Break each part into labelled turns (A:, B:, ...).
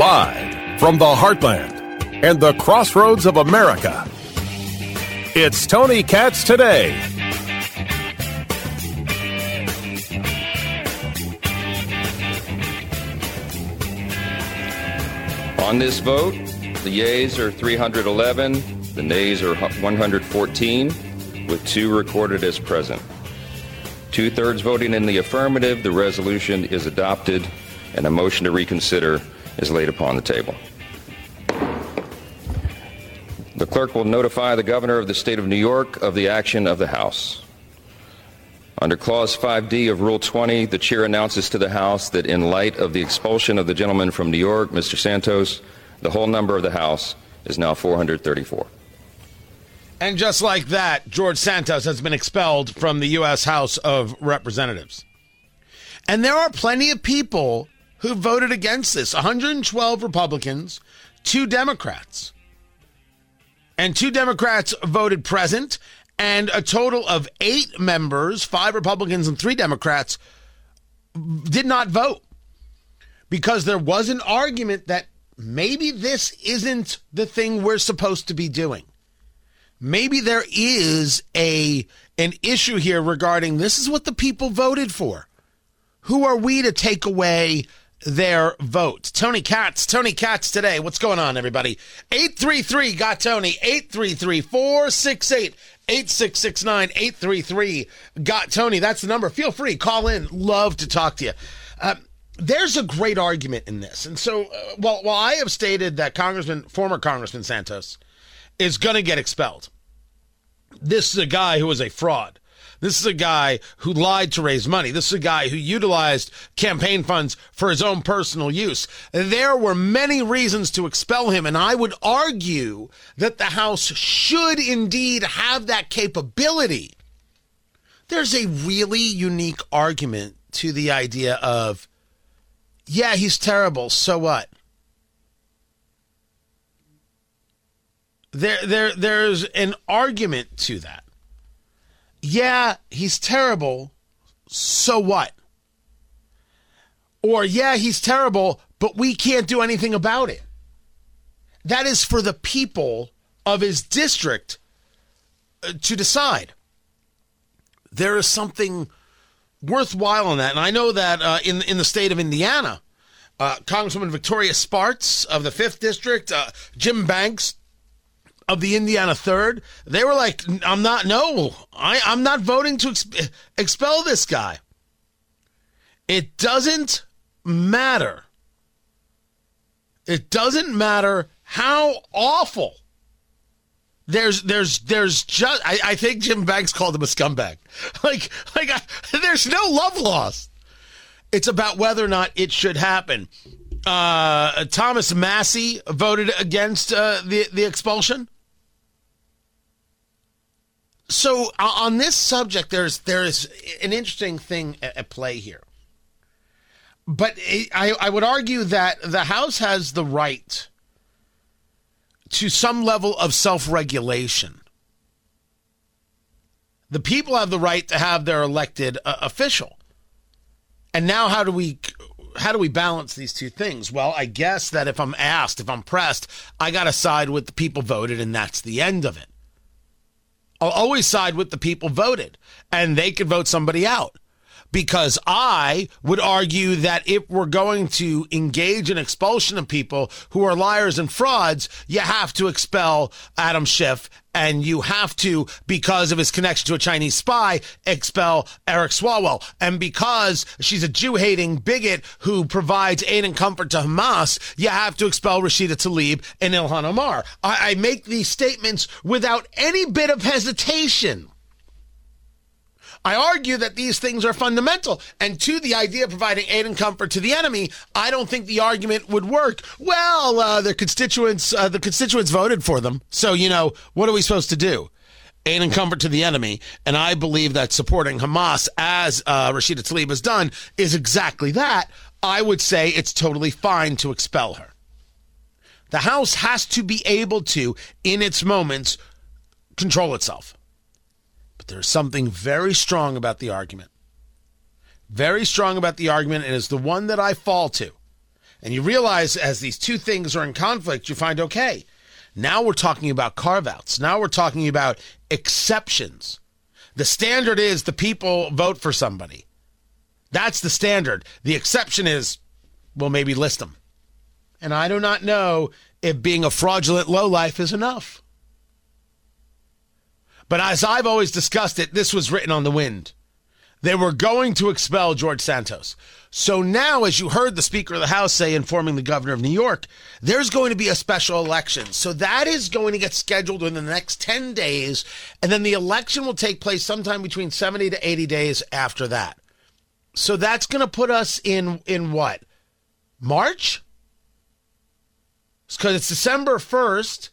A: Live from the heartland and the crossroads of America, it's Tony Katz today.
B: On this vote, the yeas are 311, the nays are 114, with two recorded as present. Two thirds voting in the affirmative, the resolution is adopted, and a motion to reconsider is laid upon the table. The clerk will notify the governor of the state of New York of the action of the House. Under Clause 5D of Rule 20, the chair announces to the House that in light of the expulsion of the gentleman from New York, Mr. Santos, the whole number of the House is now 434.
C: And just like that, George Santos has been expelled from the U.S. House of Representatives. And there are plenty of people who voted against this 112 Republicans, two Democrats. And two Democrats voted present, and a total of eight members, five Republicans and three Democrats, did not vote because there was an argument that maybe this isn't the thing we're supposed to be doing. Maybe there is a an issue here regarding this is what the people voted for. Who are we to take away their vote? Tony Katz, Tony Katz today. What's going on, everybody? 833 got Tony, 833 468 8669 833 got Tony. That's the number. Feel free, call in. Love to talk to you. Uh, there's a great argument in this. And so, uh, while, while I have stated that Congressman, former Congressman Santos, is going to get expelled, this is a guy who is a fraud. This is a guy who lied to raise money. This is a guy who utilized campaign funds for his own personal use. There were many reasons to expel him, and I would argue that the House should indeed have that capability. There's a really unique argument to the idea of, yeah, he's terrible, so what? There, there, there's an argument to that yeah, he's terrible. So what? Or, yeah, he's terrible, but we can't do anything about it. That is for the people of his district uh, to decide. There is something worthwhile in that. And I know that uh, in, in the state of Indiana, uh, Congresswoman Victoria Spartz of the 5th District, uh, Jim Banks of the Indiana third, they were like, I'm not, no, I, I'm not voting to exp- expel this guy. It doesn't matter. It doesn't matter how awful. There's, there's, there's just. I, I think Jim Banks called him a scumbag. Like, like, I, there's no love lost. It's about whether or not it should happen. Uh, Thomas Massie voted against uh, the the expulsion so on this subject, there's there's an interesting thing at, play here. But I, I would argue that the House has the right to some level of self regulation. The people have the right to have their elected uh, official. And now, how do we how do we balance these two things? Well, I guess that if I'm asked, if I'm pressed, I got to side with the people voted, and that's the end of it. I'll always side with the people voted, and they could vote somebody out. Because I would argue that if we're going to engage in expulsion of people who are liars and frauds, you have to expel Adam Schiff and you have to, because of his connection to a Chinese spy, expel Eric Swalwell. And because she's a Jew hating bigot who provides aid and comfort to Hamas, you have to expel Rashida Tlaib and Ilhan Omar. I, I make these statements without any bit of hesitation. I argue that these things are fundamental. And to the idea of providing aid and comfort to the enemy, I don't think the argument would work. Well, uh, the constituents, uh, the constituents voted for them. So, you know, what are we supposed to do? Aid and comfort to the enemy. And I believe that supporting Hamas, as uh, Rashida Tlaib has done, is exactly that. I would say it's totally fine to expel her. The House has to be able to, in its moments, control itself. But there's something very strong about the argument. Very strong about the argument, and it's the one that I fall to. And you realize as these two things are in conflict, you find okay, now we're talking about carve outs. Now we're talking about exceptions. The standard is the people vote for somebody. That's the standard. The exception is, well, maybe list them. And I do not know if being a fraudulent lowlife is enough. But as I've always discussed it, this was written on the wind. They were going to expel George Santos. So now, as you heard the Speaker of the House say, informing the governor of New York, there's going to be a special election. So that is going to get scheduled in the next 10 days. And then the election will take place sometime between 70 to 80 days after that. So that's going to put us in, in what? March? Because it's December 1st.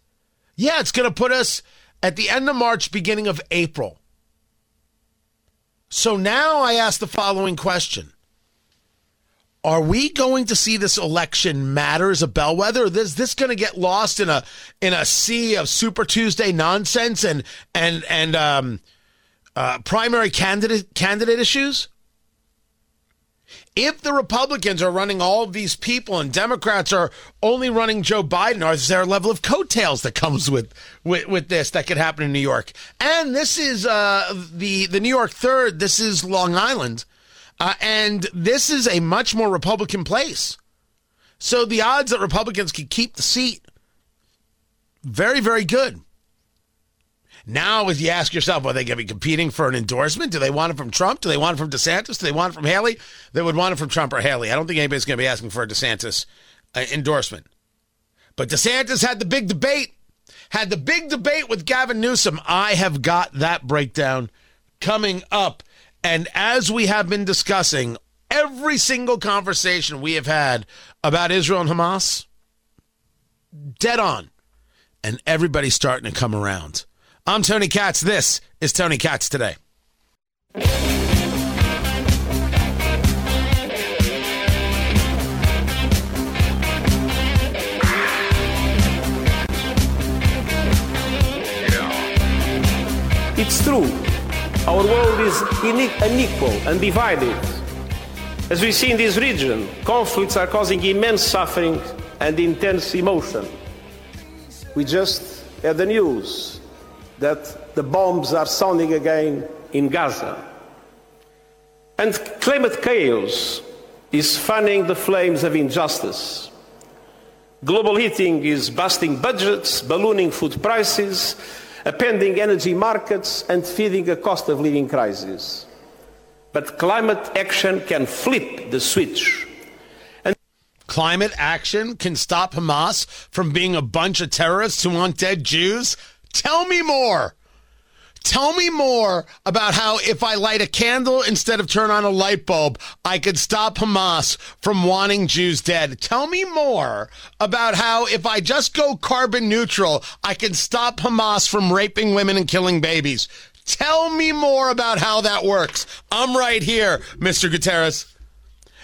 C: Yeah, it's going to put us at the end of March, beginning of April. So now I ask the following question. Are we going to see this election matter as a bellwether? Is this going to get lost in a in a sea of Super Tuesday nonsense and and and um, uh, primary candidate candidate issues? If the Republicans are running all of these people and Democrats are only running Joe Biden, is there a level of coattails that comes with, with, with this that could happen in New York? And this is uh, the, the New York third. This is Long Island. Uh, and this is a much more Republican place. So the odds that Republicans could keep the seat, very, very good. Now, as you ask yourself, are they going to be competing for an endorsement? Do they want it from Trump? Do they want it from DeSantis? Do they want it from Haley? They would want it from Trump or Haley. I don't think anybody's going to be asking for a DeSantis uh, endorsement. But DeSantis had the big debate, had the big debate with Gavin Newsom. I have got that breakdown coming up. And as we have been discussing, every single conversation we have had about Israel and Hamas, dead on. And everybody's starting to come around. I'm Tony Katz. This is Tony Katz Today.
D: It's true. Our world is unequal and divided. As we see in this region, conflicts are causing immense suffering and intense emotion. We just had the news that the bombs are sounding again in Gaza. And climate chaos is fanning the flames of injustice. Global heating is busting budgets, ballooning food prices, appending energy markets, and feeding a cost of living crisis. But climate action can flip the switch.
C: And climate action can stop Hamas from being a bunch of terrorists who want dead Jews? Tell me more. Tell me more about how if I light a candle instead of turn on a light bulb, I could stop Hamas from wanting Jews dead. Tell me more about how if I just go carbon neutral, I can stop Hamas from raping women and killing babies. Tell me more about how that works. I'm right here, Mr. Guterres.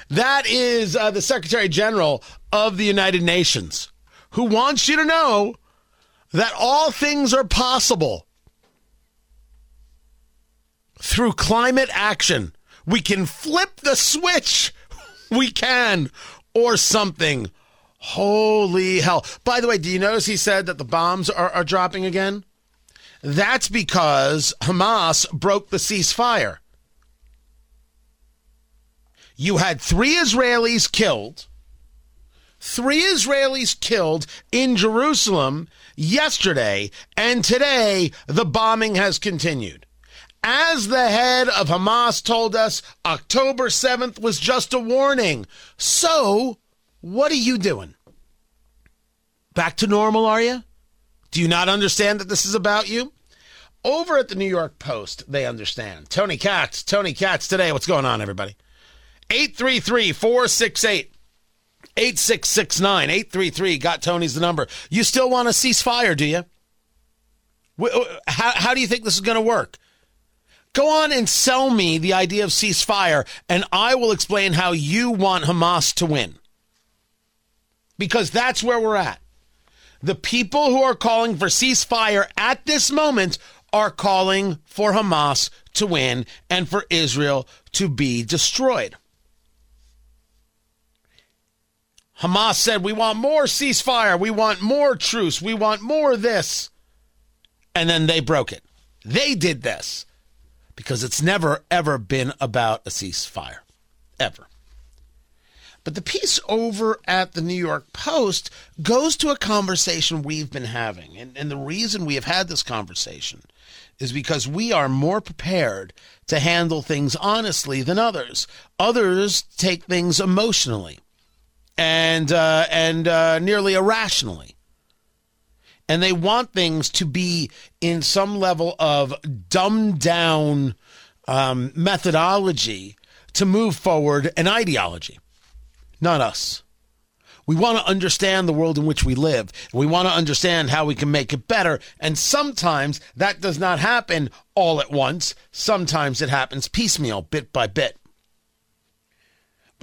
C: That is uh, the Secretary General of the United Nations who wants you to know that all things are possible through climate action. We can flip the switch. We can, or something. Holy hell. By the way, do you notice he said that the bombs are, are dropping again? That's because Hamas broke the ceasefire. You had three Israelis killed, three Israelis killed in Jerusalem yesterday, and today the bombing has continued. As the head of Hamas told us, October 7th was just a warning. So, what are you doing? Back to normal, are you? Do you not understand that this is about you? Over at the New York Post, they understand. Tony Katz, Tony Katz today. What's going on, everybody? 833 468 8669 833 got Tony's the number. You still want a ceasefire, do you? How, how do you think this is going to work? Go on and sell me the idea of ceasefire, and I will explain how you want Hamas to win. Because that's where we're at. The people who are calling for ceasefire at this moment are calling for Hamas to win and for Israel to be destroyed. Hamas said, We want more ceasefire. We want more truce. We want more this. And then they broke it. They did this because it's never, ever been about a ceasefire. Ever. But the piece over at the New York Post goes to a conversation we've been having. And, and the reason we have had this conversation is because we are more prepared to handle things honestly than others. Others take things emotionally and uh, and uh, nearly irrationally, and they want things to be in some level of dumbed down um, methodology to move forward an ideology. Not us. We want to understand the world in which we live. We want to understand how we can make it better. And sometimes that does not happen all at once. Sometimes it happens piecemeal, bit by bit.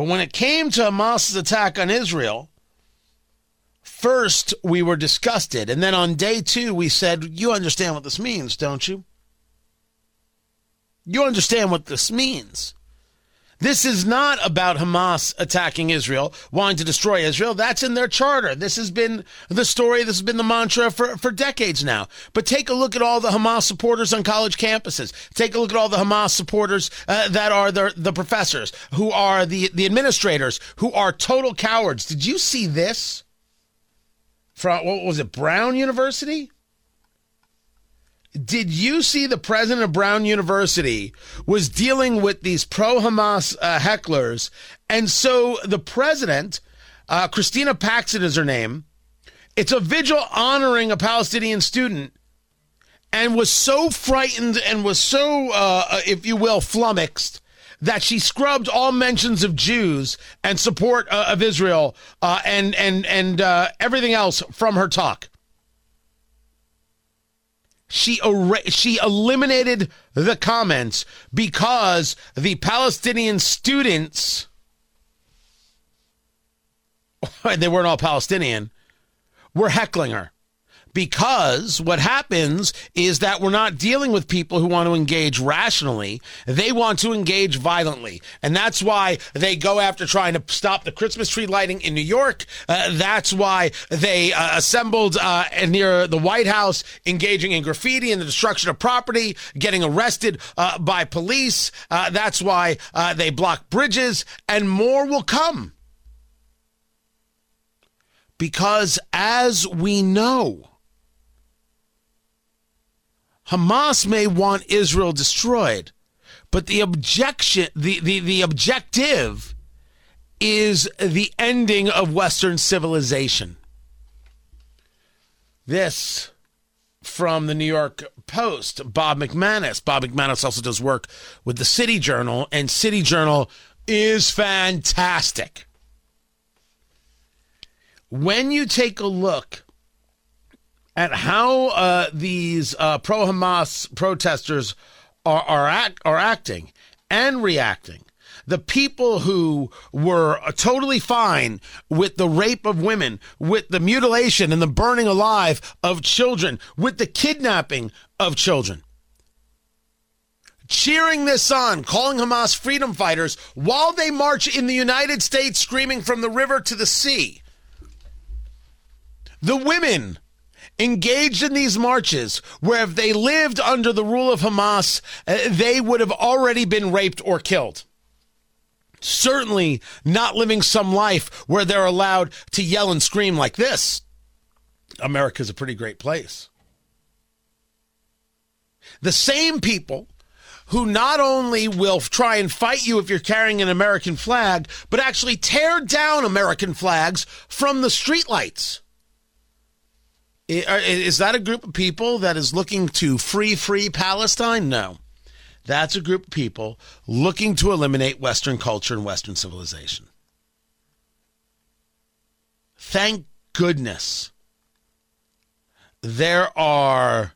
C: But when it came to Hamas's attack on Israel, first we were disgusted. And then on day two, we said, You understand what this means, don't you? You understand what this means. This is not about Hamas attacking Israel, wanting to destroy Israel. That's in their charter. This has been the story, this has been the mantra for, for decades now. But take a look at all the Hamas supporters on college campuses. Take a look at all the Hamas supporters uh, that are the, the professors, who are the, the administrators, who are total cowards. Did you see this? From, what was it, Brown University? Did you see the president of Brown University was dealing with these pro Hamas uh, hecklers? And so the president, uh, Christina Paxson is her name, it's a vigil honoring a Palestinian student and was so frightened and was so, uh, uh if you will, flummoxed that she scrubbed all mentions of Jews and support uh, of Israel uh, and and and everything else from her talk she er- she eliminated the comments because the Palestinian students they weren't all Palestinian were heckling her because what happens is that we're not dealing with people who want to engage rationally. They want to engage violently. And that's why they go after trying to stop the Christmas tree lighting in New York. Uh, that's why they uh, assembled uh, near the White House, engaging in graffiti and the destruction of property, getting arrested uh, by police. Uh, that's why uh, they block bridges, and more will come. Because as we know, Hamas may want Israel destroyed, but the objection, the, the, the objective is the ending of Western civilization. This from the New York Post, Bob McManus. Bob McManus also does work with the City Journal, and City Journal is fantastic. When you take a look at how uh, these uh, pro Hamas protesters are, are, act, are acting and reacting. The people who were totally fine with the rape of women, with the mutilation and the burning alive of children, with the kidnapping of children cheering this on, calling Hamas freedom fighters while they march in the United States screaming from the river to the sea. The women engaged in these marches where if they lived under the rule of Hamas, uh, they would have already been raped or killed. Certainly not living some life where they're allowed to yell and scream like this. America's a pretty great place. The same people who not only will try and fight you if you're carrying an American flag, but actually tear down American flags from the streetlights. Is that a group of people that is looking to free, free Palestine? No. That's a group of people looking to eliminate Western culture and Western civilization. Thank goodness there are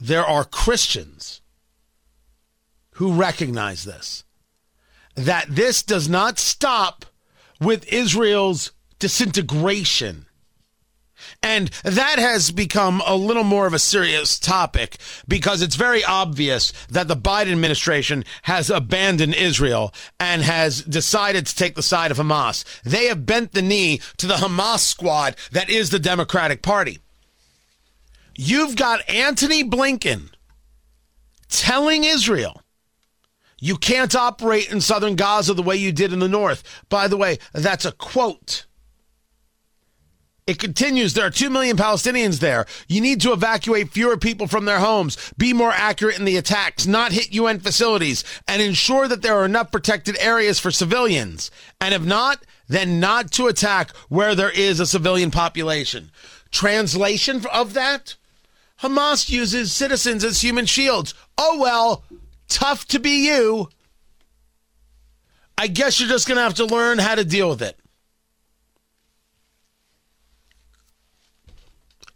C: there are Christians who recognize this that this does not stop with Israel's disintegration And that has become a little more of a serious topic because it's very obvious that the Biden administration has abandoned Israel and has decided to take the side of Hamas. They have bent the knee to the Hamas squad that is the Democratic Party. You've got Antony Blinken telling Israel you can't operate in southern Gaza the way you did in the north. By the way, that's a quote. It continues. There are 2 million Palestinians there. You need to evacuate fewer people from their homes, be more accurate in the attacks, not hit UN facilities, and ensure that there are enough protected areas for civilians. And if not, then not to attack where there is a civilian population. Translation of that? Hamas uses citizens as human shields. Oh well, tough to be you. I guess you're just going to have to learn how to deal with it.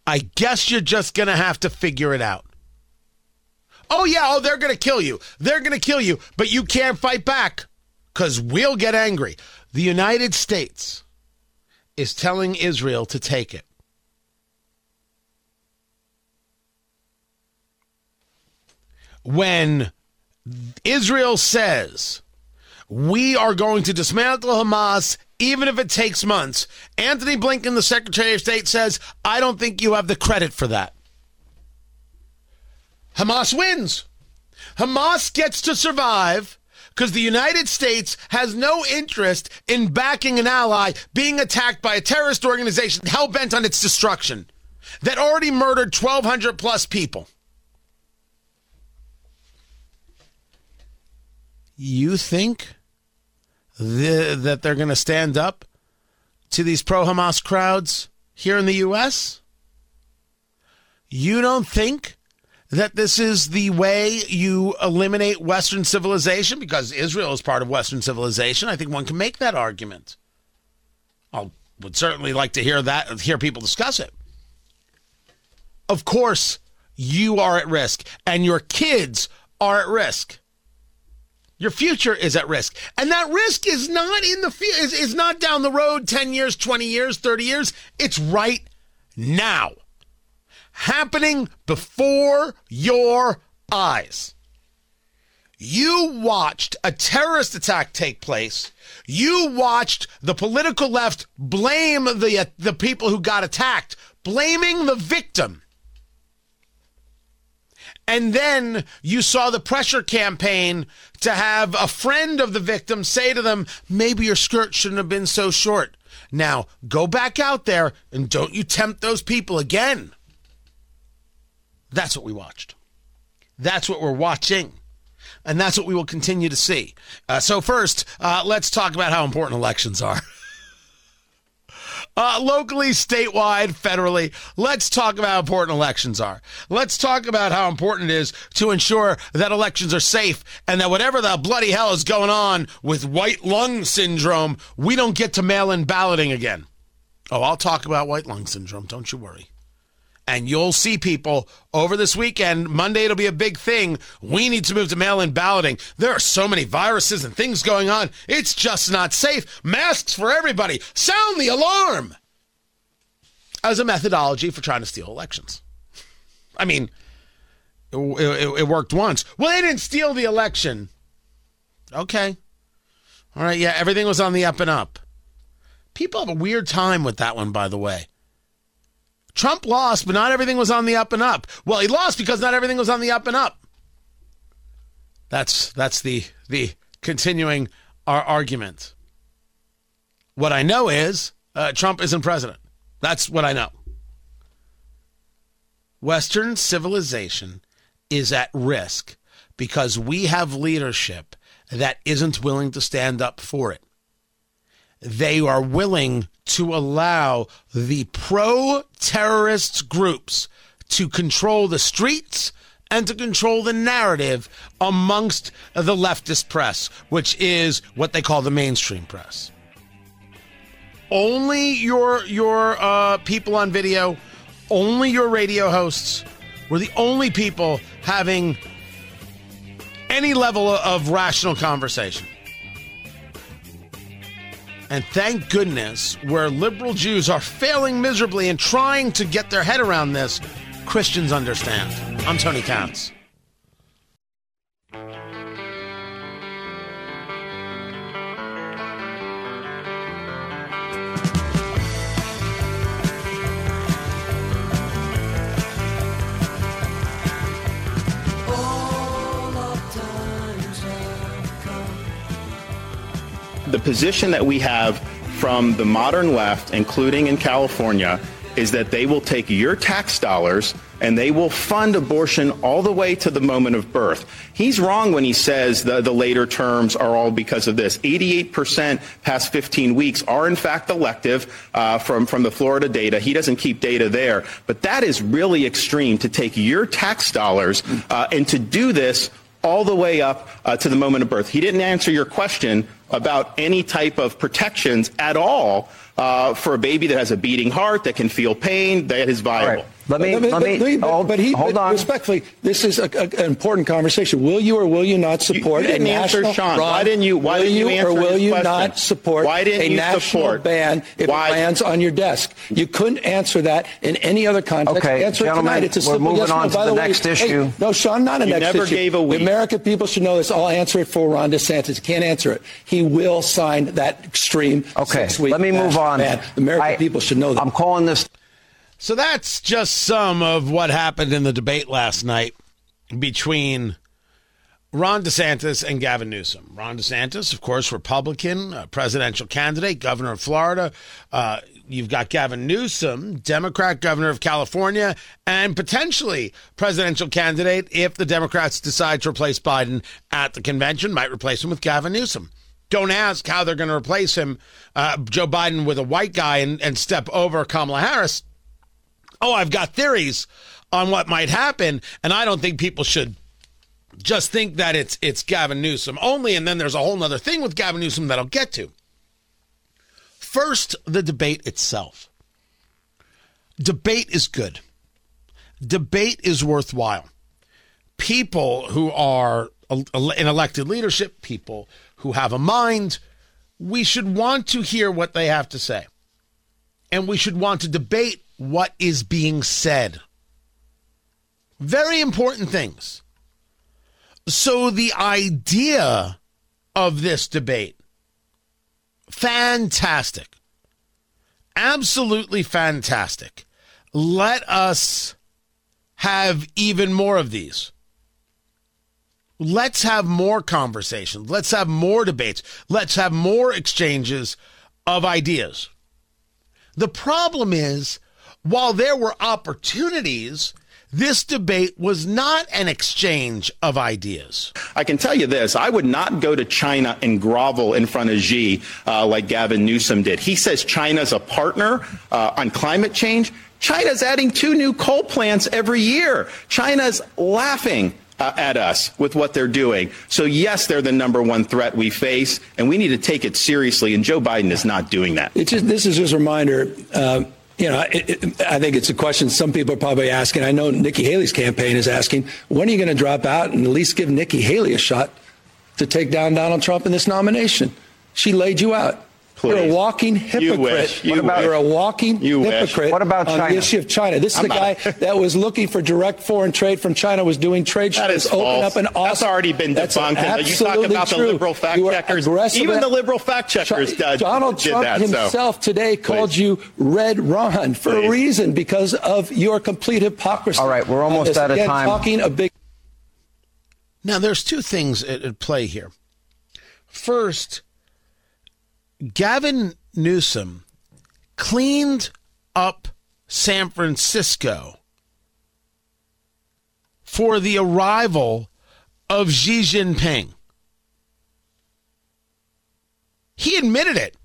C: I guess you're just going to have to figure it out. Oh, yeah, oh, they're going to kill you. They're going to kill you, but you can't fight back because we'll get angry. The United States is telling Israel to take it. When Israel says we are going to dismantle Hamas even if it takes months. Antony Blinken, the Secretary of State, says, I don't think you have the credit for that. Hamas wins. Hamas gets to survive because the United States has no interest in backing an ally being attacked by a terrorist organization hell bent on its destruction that already murdered 1,200 plus people. You think the, that they're going to stand up to these pro Hamas crowds here in the U.S.? You don't think that this is the way you eliminate Western civilization? Because Israel is part of Western civilization. I think one can make that argument. I would certainly like to hear that, hear people discuss it. Of course, you are at risk, and your kids are at risk. Your future is at risk. And that risk is not in the is, is not down the road 10 years, 20 years, 30 years. It's right now. Happening before your eyes. You watched a terrorist attack take place. You watched the political left blame the the people who got attacked, blaming the victim and then you saw the pressure campaign to have a friend of the victim say to them, maybe your skirt shouldn't have been so short. Now, go back out there and don't you tempt those people again. That's what we watched. That's what we're watching. And that's what we will continue to see. Uh, so, first, uh, let's talk about how important elections are. Uh, locally, statewide, federally, let's talk about how important elections are. Let's talk about how important it is to ensure that elections are safe and that whatever the bloody hell is going on with white lung syndrome, we don't get to mail in balloting again. Oh, I'll talk about white lung syndrome. Don't you worry and you'll see people over this weekend. Monday, it'll be a big thing. We need to move to mail in balloting. There are so many viruses and things going on. It's just not safe. Masks for everybody. Sound the alarm as a methodology for trying to steal elections. I mean, it, it, it worked once. Well, they didn't steal the election. Okay. All right. Yeah, everything was on the up and up. People have a weird time with that one, by the way. Trump lost, but not everything was on the up and up. Well, he lost because not everything was on the up and up. That's that's the the continuing our argument. What I know is uh, Trump isn't president. That's what I know. Western civilization is at risk because we have leadership that isn't willing to stand up for it they are willing to allow the pro terrorist groups to control the streets and to control the narrative amongst the leftist press, which is what they call the mainstream press. Only your your uh, people on video, only your radio hosts were the only people having any level of rational conversation. And thank goodness, where liberal Jews are failing miserably and trying to get their head around this, Christians understand. I'm Tony Katz.
E: Position that we have from the modern left, including in California, is that they will take your tax dollars and they will fund abortion all the way to the moment of birth. He's wrong when he says the, the later terms are all because of this. 88% past 15 weeks are in fact elective uh, from, from the Florida data. He doesn't keep data there. But that is really extreme to take your tax dollars uh, and to do this all the way up uh, to the moment of birth. He didn't answer your question about any type of protections at all uh, for a baby that has a beating heart, that can feel pain, that is viable.
F: Let me, let me, let me
G: but,
F: hold,
G: but he,
F: hold
G: but
F: on.
G: Respectfully, this is a, a, an important conversation. Will you or will you not support
E: you didn't
G: a
E: answer,
G: national?
E: Sean.
G: Ron,
E: Why didn't you- why
G: will
E: didn't you
G: you
E: answer
G: or will you
E: question?
G: not support
E: Why didn't
G: a
E: you
G: national
E: support?
G: ban if
E: Why-
G: it lands on your desk? You couldn't answer that in any other context.
F: Okay,
G: answer it tonight. It's a
F: we're moving
G: yes or no.
F: on to
G: By
F: the
G: way,
F: next
G: hey,
F: issue.
G: no, Sean, not a
E: You
G: next
E: never
G: issue.
E: gave a week.
G: The American people should know this. I'll answer it for Ron DeSantis. He can't answer it. He will sign that extreme
F: Okay,
G: six-week
F: let me move on.
G: Man, the American
F: I-
G: people should know that.
F: I'm calling this
C: So that's just some of what happened in the debate last night between Ron DeSantis and Gavin Newsom. Ron DeSantis, of course, Republican, uh, presidential candidate, governor of Florida. Uh, you've got Gavin Newsom, Democrat governor of California, and potentially presidential candidate if the Democrats decide to replace Biden at the convention, might replace him with Gavin Newsom. Don't ask how they're going to replace him, uh, Joe Biden, with a white guy and, and step over Kamala Harris. Oh, I've got theories on what might happen, and I don't think people should just think that it's it's Gavin Newsom only, and then there's a whole other thing with Gavin Newsom that I'll get to. First, the debate itself. Debate is good. Debate is worthwhile. People who are in elected leadership, people who have a mind, we should want to hear what they have to say. And we should want to debate what is being said. Very important things. So, the idea of this debate, fantastic. Absolutely fantastic. Let us have even more of these. Let's have more conversations. Let's have more debates. Let's have more exchanges of ideas. The problem is, while there were opportunities, this debate was not an exchange of ideas.
E: I can tell you this I would not go to China and grovel in front of Xi uh, like Gavin Newsom did. He says China's a partner uh, on climate change. China's adding two new coal plants every year. China's laughing. Uh, at us with what they're doing. So, yes, they're the number one threat we face, and we need to take it seriously. And Joe Biden is not doing that.
G: It's just, this is just a reminder. You know, it, it, I think it's a question some people are probably asking. I know Nikki Haley's campaign is asking, when are you going to drop out and at least give Nikki Haley a shot to take down Donald Trump in this nomination? She laid you out.
E: Please.
G: You're a walking hypocrite.
E: wish. You
G: what about,
E: wish.
G: You're a walking
E: You wish.
G: hypocrite.
F: What about
G: on
F: China?
G: the issue of China? This is
E: I'm
G: the guy
E: not-
G: that was looking for direct foreign trade from China, was doing trade
E: That
G: shows,
E: is
G: open
E: false.
G: up an office.
E: That's already been
G: That's
E: debunked. And you talk
G: absolutely
E: about the
G: true.
E: liberal fact
G: You are
E: checkers.
G: aggressive
E: Even
G: at-
E: the liberal fact checkers
G: Ch-
E: uh,
G: Donald
E: did
G: Trump
E: that. so.
G: himself today called
E: Please.
G: you Red Ron for
E: Please.
G: a reason because of your complete hypocrisy.
F: All right, we're almost
G: this.
F: out of
G: Again,
F: time.
G: Talking a big.
C: Now, there's two things at, at play here. First, Gavin Newsom cleaned up San Francisco for the arrival of Xi Jinping. He admitted it.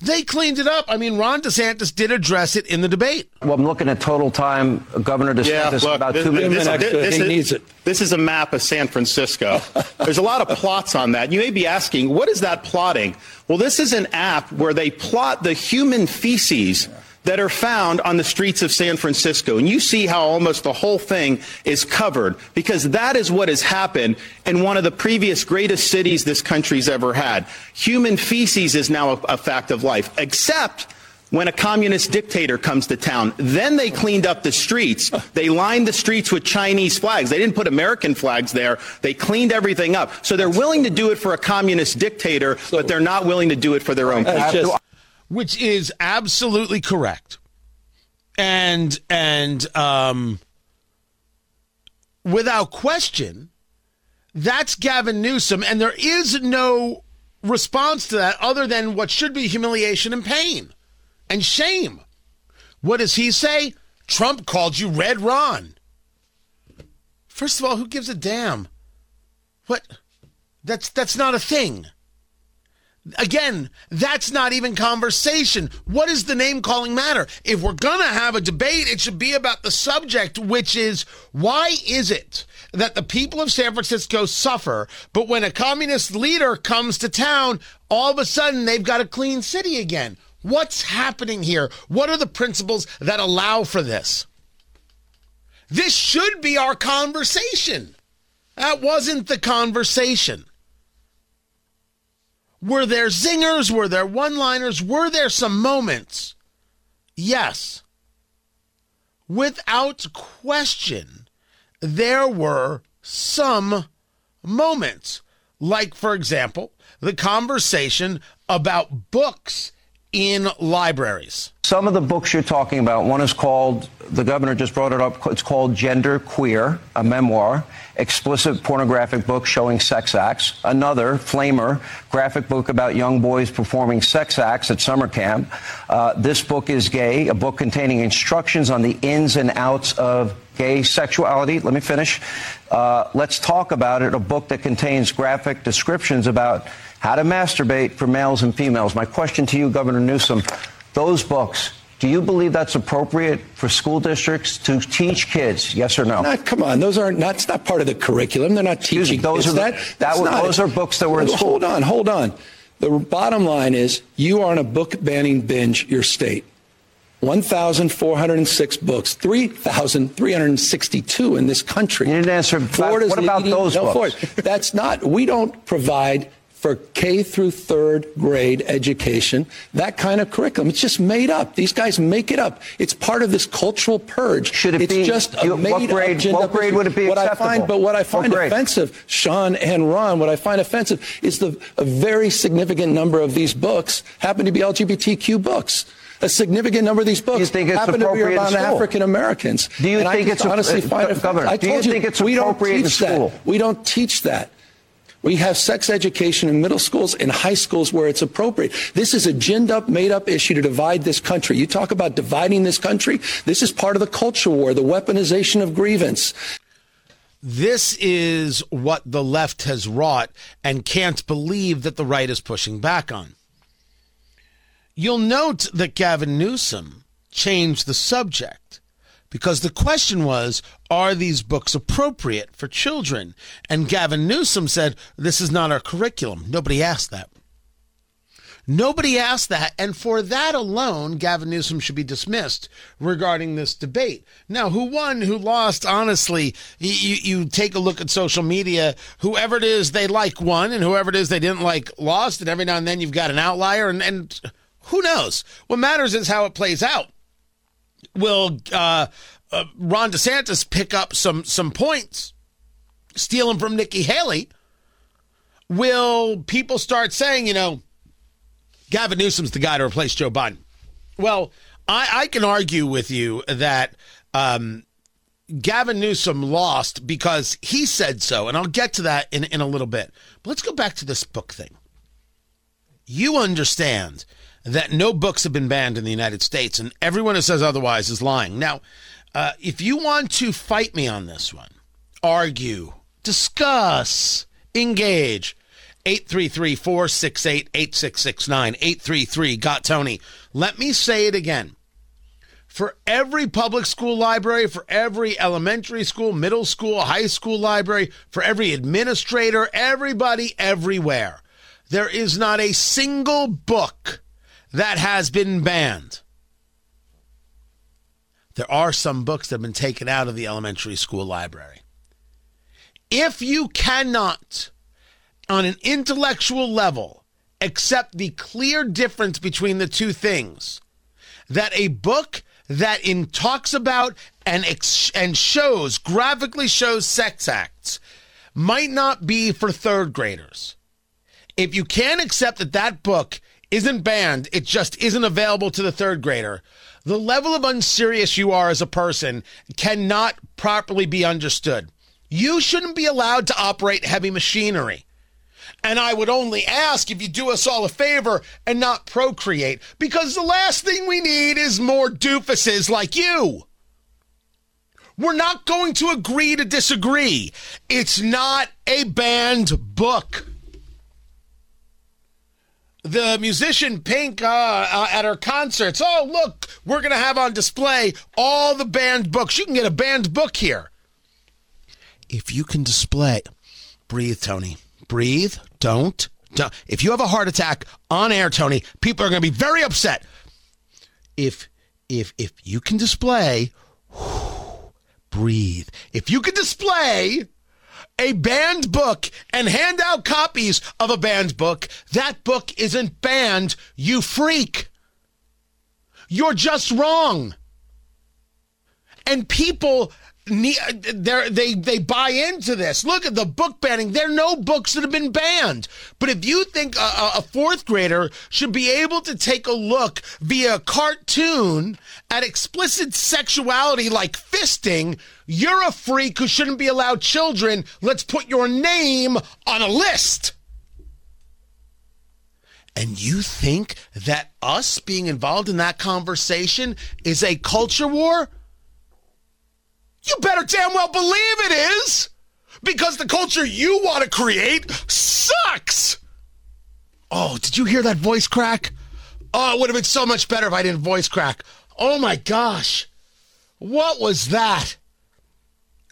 C: They cleaned it up. I mean, Ron DeSantis did address it in the debate.
F: Well, I'm looking at total time. Governor
E: Yeah,
F: DeSantis
E: look,
F: about
E: this,
F: two
E: this-
F: minutes.
E: this- this
G: He
E: is,
G: needs it.
E: this is a map of San Francisco. There's a lot of plots on that. You may be asking, what is that plotting? Well, this is an app where they plot the human feces that are found on the streets of San Francisco. And you see how almost the whole thing is covered because that is what has happened in one of the previous greatest cities this country's ever had. Human feces is now a, a fact of life, except when a communist dictator comes to town. Then they cleaned up the streets. They lined the streets with Chinese flags. They didn't put American flags there. They cleaned everything up. So they're willing to do it for a communist dictator, but they're not willing to do it for their own people
C: which is absolutely correct, and and um, without question, that's Gavin Newsom, and there is no response to that other than what should be humiliation and pain and shame. What does he say? Trump called you Red Ron. First of all, who gives a damn? What? That's that's not a thing. Again, that's not even conversation. What does the name calling matter? If we're going to have a debate, it should be about the subject, which is why is it that the people of San Francisco suffer, but when a communist leader comes to town, all of a sudden they've got a clean city again? What's happening here? What are the principles that allow for this? This should be our conversation. That wasn't the conversation. Were there zingers? Were there one liners? Were there some moments? Yes. Without question, there were some moments. Like, for example, the conversation about books in libraries.
F: Some of the books you're talking about, one is called, the governor just brought it up, it's called Gender Queer, a memoir, explicit pornographic book showing sex acts. Another, Flamer, graphic book about young boys performing sex acts at summer camp. Uh, this book is gay, a book containing instructions on the ins and outs of gay sexuality. Let me finish. Uh, let's talk about it, a book that contains graphic descriptions about how to Masturbate for Males and Females. My question to you, Governor Newsom, those books, do you believe that's appropriate for school districts to teach kids? Yes or no?
G: Not, come on, those aren't. That's not part of the curriculum. They're not teaching.
F: those are
G: that.
F: The, that was, those are books that were in school.
G: Hold on, hold on. The bottom line is you are on a book banning binge. Your state. 1,406 books, 3,362 in this country.
F: You didn't answer. Florida's what about leading, those no, books?
G: That's not. We don't provide for K through third grade education, that kind of curriculum. It's just made up. These guys make it up. It's part of this cultural purge.
F: Should it
G: it's
F: be
G: just a
F: you,
G: made
F: what grade,
G: up
F: What grade would it be
G: what
F: acceptable?
G: I find, but what I find
F: what
G: offensive, Sean and Ron, what I find offensive is the a very significant number of these books happen to be LGBTQ books. A significant number of these books
F: you think it's
G: happen to be about
F: African
G: Americans.
F: Do you
G: and
F: think it's
G: honestly
F: uh,
G: find
F: Governor?
G: I
F: do you think it's
G: we
F: appropriate
G: don't teach
F: in school?
G: That. We don't teach that. We have sex education in middle schools and high schools where it's appropriate. This is a ginned up, made up issue to divide this country. You talk about dividing this country. This is part of the culture war, the weaponization of grievance.
C: This is what the left has wrought and can't believe that the right is pushing back on. You'll note that Gavin Newsom changed the subject because the question was are these books appropriate for children? And Gavin Newsom said, This is not our curriculum. Nobody asked that. Nobody asked that. And for that alone, Gavin Newsom should be dismissed regarding this debate. Now, who won, who lost, honestly, you, you take a look at social media. Whoever it is they like won, and whoever it is they didn't like lost. And every now and then you've got an outlier. And, and who knows? What matters is how it plays out. Will uh, uh, Ron DeSantis pick up some some points, steal them from Nikki Haley, will people start saying, you know, Gavin Newsom's the guy to replace Joe Biden? Well, I, I can argue with you that um, Gavin Newsom lost because he said so, and I'll get to that in, in a little bit. But let's go back to this book thing. You understand that no books have been banned in the United States, and everyone who says otherwise is lying. Now, uh, if you want to fight me on this one, argue, discuss, engage, 833 468 8669, 833 Got Tony. Let me say it again. For every public school library, for every elementary school, middle school, high school library, for every administrator, everybody everywhere, there is not a single book that has been banned. there are some books that have been taken out of the elementary school library. If you cannot, on an intellectual level, accept the clear difference between the two things, that a book that in talks about and ex- and shows graphically shows sex acts might not be for third graders. If you can't accept that that book isn't banned, it just isn't available to the third grader. The level of unserious you are as a person cannot properly be understood. You shouldn't be allowed to operate heavy machinery. And I would only ask if you do us all a favor and not procreate, because the last thing we need is more doofuses like you. We're not going to agree to disagree. It's not a banned book. The musician Pink uh, uh, at her concerts. Oh, look, we're going to have on display all the banned books. You can get a banned book here. If you can display, breathe, Tony. Breathe. Don't. don't. If you have a heart attack on air, Tony, people are going to be very upset. If if if you can display, breathe. If you can display a banned book and hand out copies of a banned book, that book isn't banned, you freak. You're just wrong. And people they they buy into this. Look at the book banning. There are no books that have been banned. But if you think a, a, fourth grader should be able to take a look via cartoon at explicit sexuality like fisting, you're a freak who shouldn't be allowed children. Let's put your name on a list. And you think that us being involved in that conversation is a culture war? You better damn well believe it is. Because the culture you want to create sucks. Oh, did you hear that voice crack? Oh, it would have been so much better if I didn't voice crack. Oh my gosh. What was that?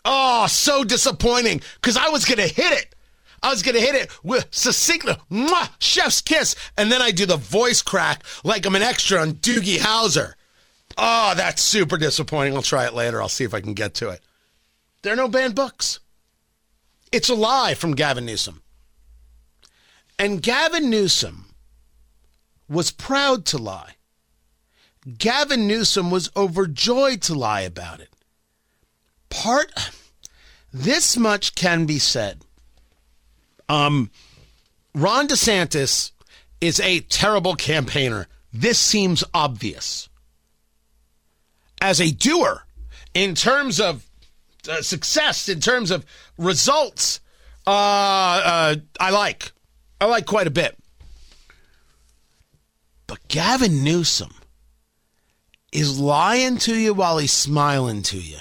C: Oh, so disappointing because I was going to hit it. I was going to hit it with succinctly, chef's kiss. And then I do the voice crack like I'm an extra on Doogie Howser. Oh, that's super disappointing. I'll try it later. I'll see if I can get to it. There are no banned books. It's a lie from Gavin Newsom. And Gavin Newsom was proud to lie. Gavin Newsom was overjoyed to lie about it. Part this much can be said. Um Ron DeSantis is a terrible campaigner. This seems obvious as a doer in terms of uh, success, in terms of results, uh, uh, I like. I like quite a bit. But Gavin Newsom is lying to you while he's smiling to you.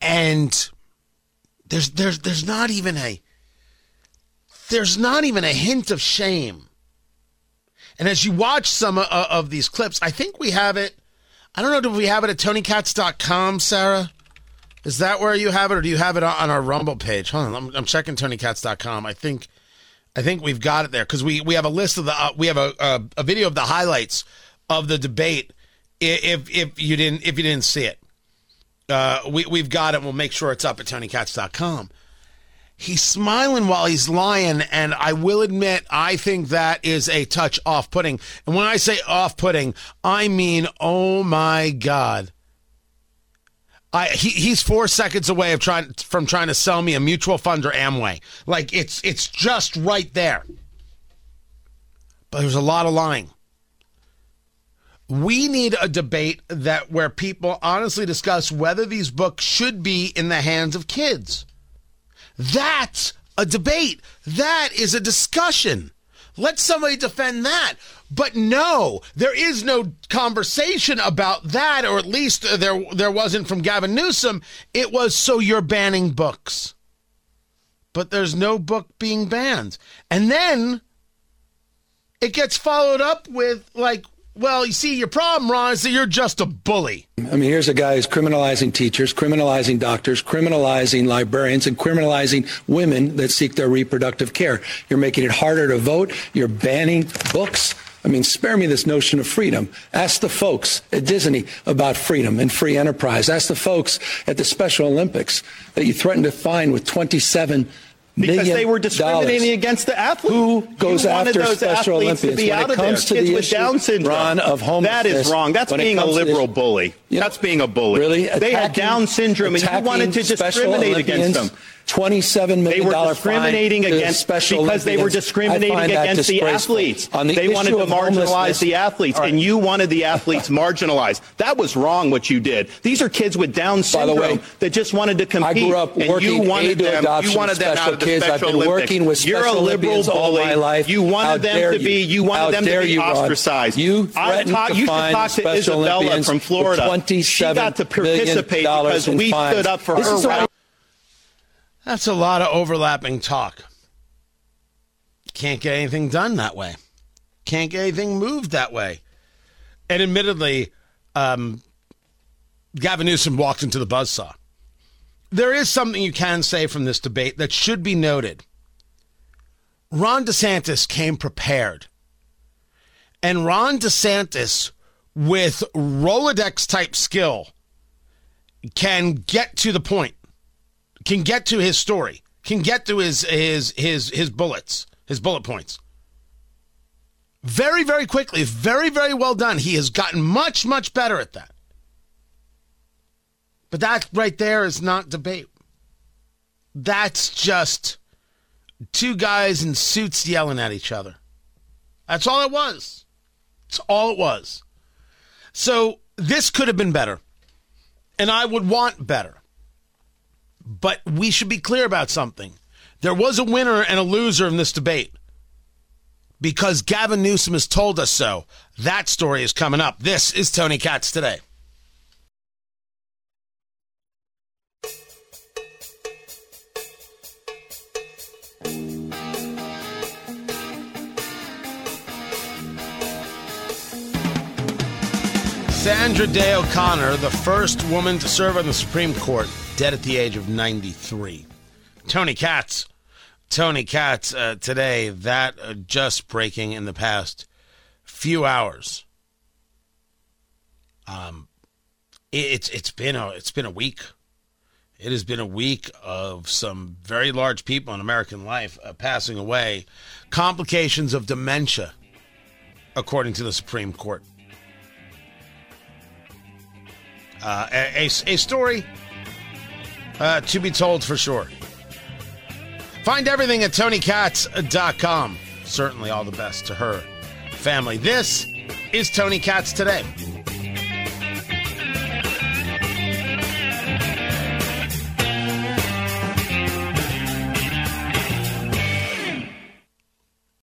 C: And there's there's there's not even a there's not even a hint of shame and as you watch some of, of these clips, I think we have it. I don't know, do we have it at TonyKatz.com, Sarah? Is that where you have it, or do you have it on our Rumble page? Hold on, I'm, I'm checking TonyKatz.com. I think, I think we've got it there because we we have a list of the uh, we have a, a, a video of the highlights of the debate. If if you didn't if you didn't see it, uh, we we've got it. We'll make sure it's up at TonyKatz.com he's smiling while he's lying. And I will admit, I think that is a touch off putting. And when I say off putting, I mean, oh my God. I, he, he's four seconds away of trying from trying to sell me a mutual fund or Amway. Like it's it's just right there. But there's a lot of lying. We need a debate that where people honestly discuss whether these books should be in the hands of kids. That's a debate. That is a discussion. Let somebody defend that. But no, there is no conversation about that, or at least there there wasn't from Gavin Newsom. It was so you're banning books. But there's no book being banned. And then it gets followed up with like, well, you see, your problem, Ron, is that you're just a bully.
G: I mean, here's a guy who's criminalizing teachers, criminalizing doctors, criminalizing librarians, and criminalizing women that seek their reproductive care. You're making it harder to vote. You're banning books. I mean, spare me this notion of freedom. Ask the folks at Disney about freedom and free enterprise. Ask the folks at the Special Olympics that you threatened to fine with 27
E: because they were discriminating against the athletes.
G: Who goes after
E: those
G: Special
E: Olympians to be
G: when
E: out
G: it
E: of
G: comes
E: there?
G: to
E: Kids
G: the
E: with
G: issue,
E: Down syndrome.
G: Ron, of homelessness?
E: That is wrong. That's being a
G: comes to the
E: liberal
G: issue-
E: bully.
G: You know,
E: That's being a bully.
G: Really?
E: They had Down syndrome, and you wanted to discriminate against them.
G: Twenty-seven
E: They were discriminating against
G: Special
E: because they were discriminating against the athletes.
G: The
E: they wanted to marginalize the athletes,
G: right.
E: and you wanted the athletes marginalized. That was wrong. What you did. These are kids with Down
G: By
E: syndrome
G: the way,
E: that just wanted to compete.
G: I grew up
E: and
G: working
E: you wanted them.
G: adoption
E: You wanted them
G: special
E: out of the
G: kids. I've been
E: Olympics.
G: working with
E: You're a
G: Special
E: liberal
G: Olympians all my life.
E: You wanted
G: How
E: them to be. You wanted
G: How
E: them to be
G: you,
E: ostracized.
G: You
E: I
G: threatened to
E: you talk to
G: Special
E: Isabella
G: Olympians
E: from Florida. She
G: $27
E: got to participate because we stood up for her
G: is why-
E: right.
C: That's a lot of overlapping talk. Can't get anything done that way. Can't get anything moved that way. And admittedly, um, Gavin Newsom walked into the buzzsaw. There is something you can say from this debate that should be noted. Ron DeSantis came prepared. And Ron DeSantis, with Rolodex type skill, can get to the point can get to his story, can get to his his his his bullets, his bullet points. Very very quickly, very very well done. He has gotten much much better at that. But that right there is not debate. That's just two guys in suits yelling at each other. That's all it was. That's all it was. So this could have been better. And I would want better. But we should be clear about something. There was a winner and a loser in this debate because Gavin Newsom has told us so. That story is coming up. This is Tony Katz today. Sandra Day O'Connor, the first woman to serve on the Supreme Court, dead at the age of 93. Tony Katz. Tony Katz uh, today, that uh, just breaking in the past few hours. Um, it, it's it's been a it's been a week. It has been a week of some very large people in American life uh, passing away, complications of dementia, according to the Supreme Court. Uh, a, a, a story uh, to be told for sure. Find everything at TonyKatz.com. Certainly all the best to her family. This is Tony Katz Today.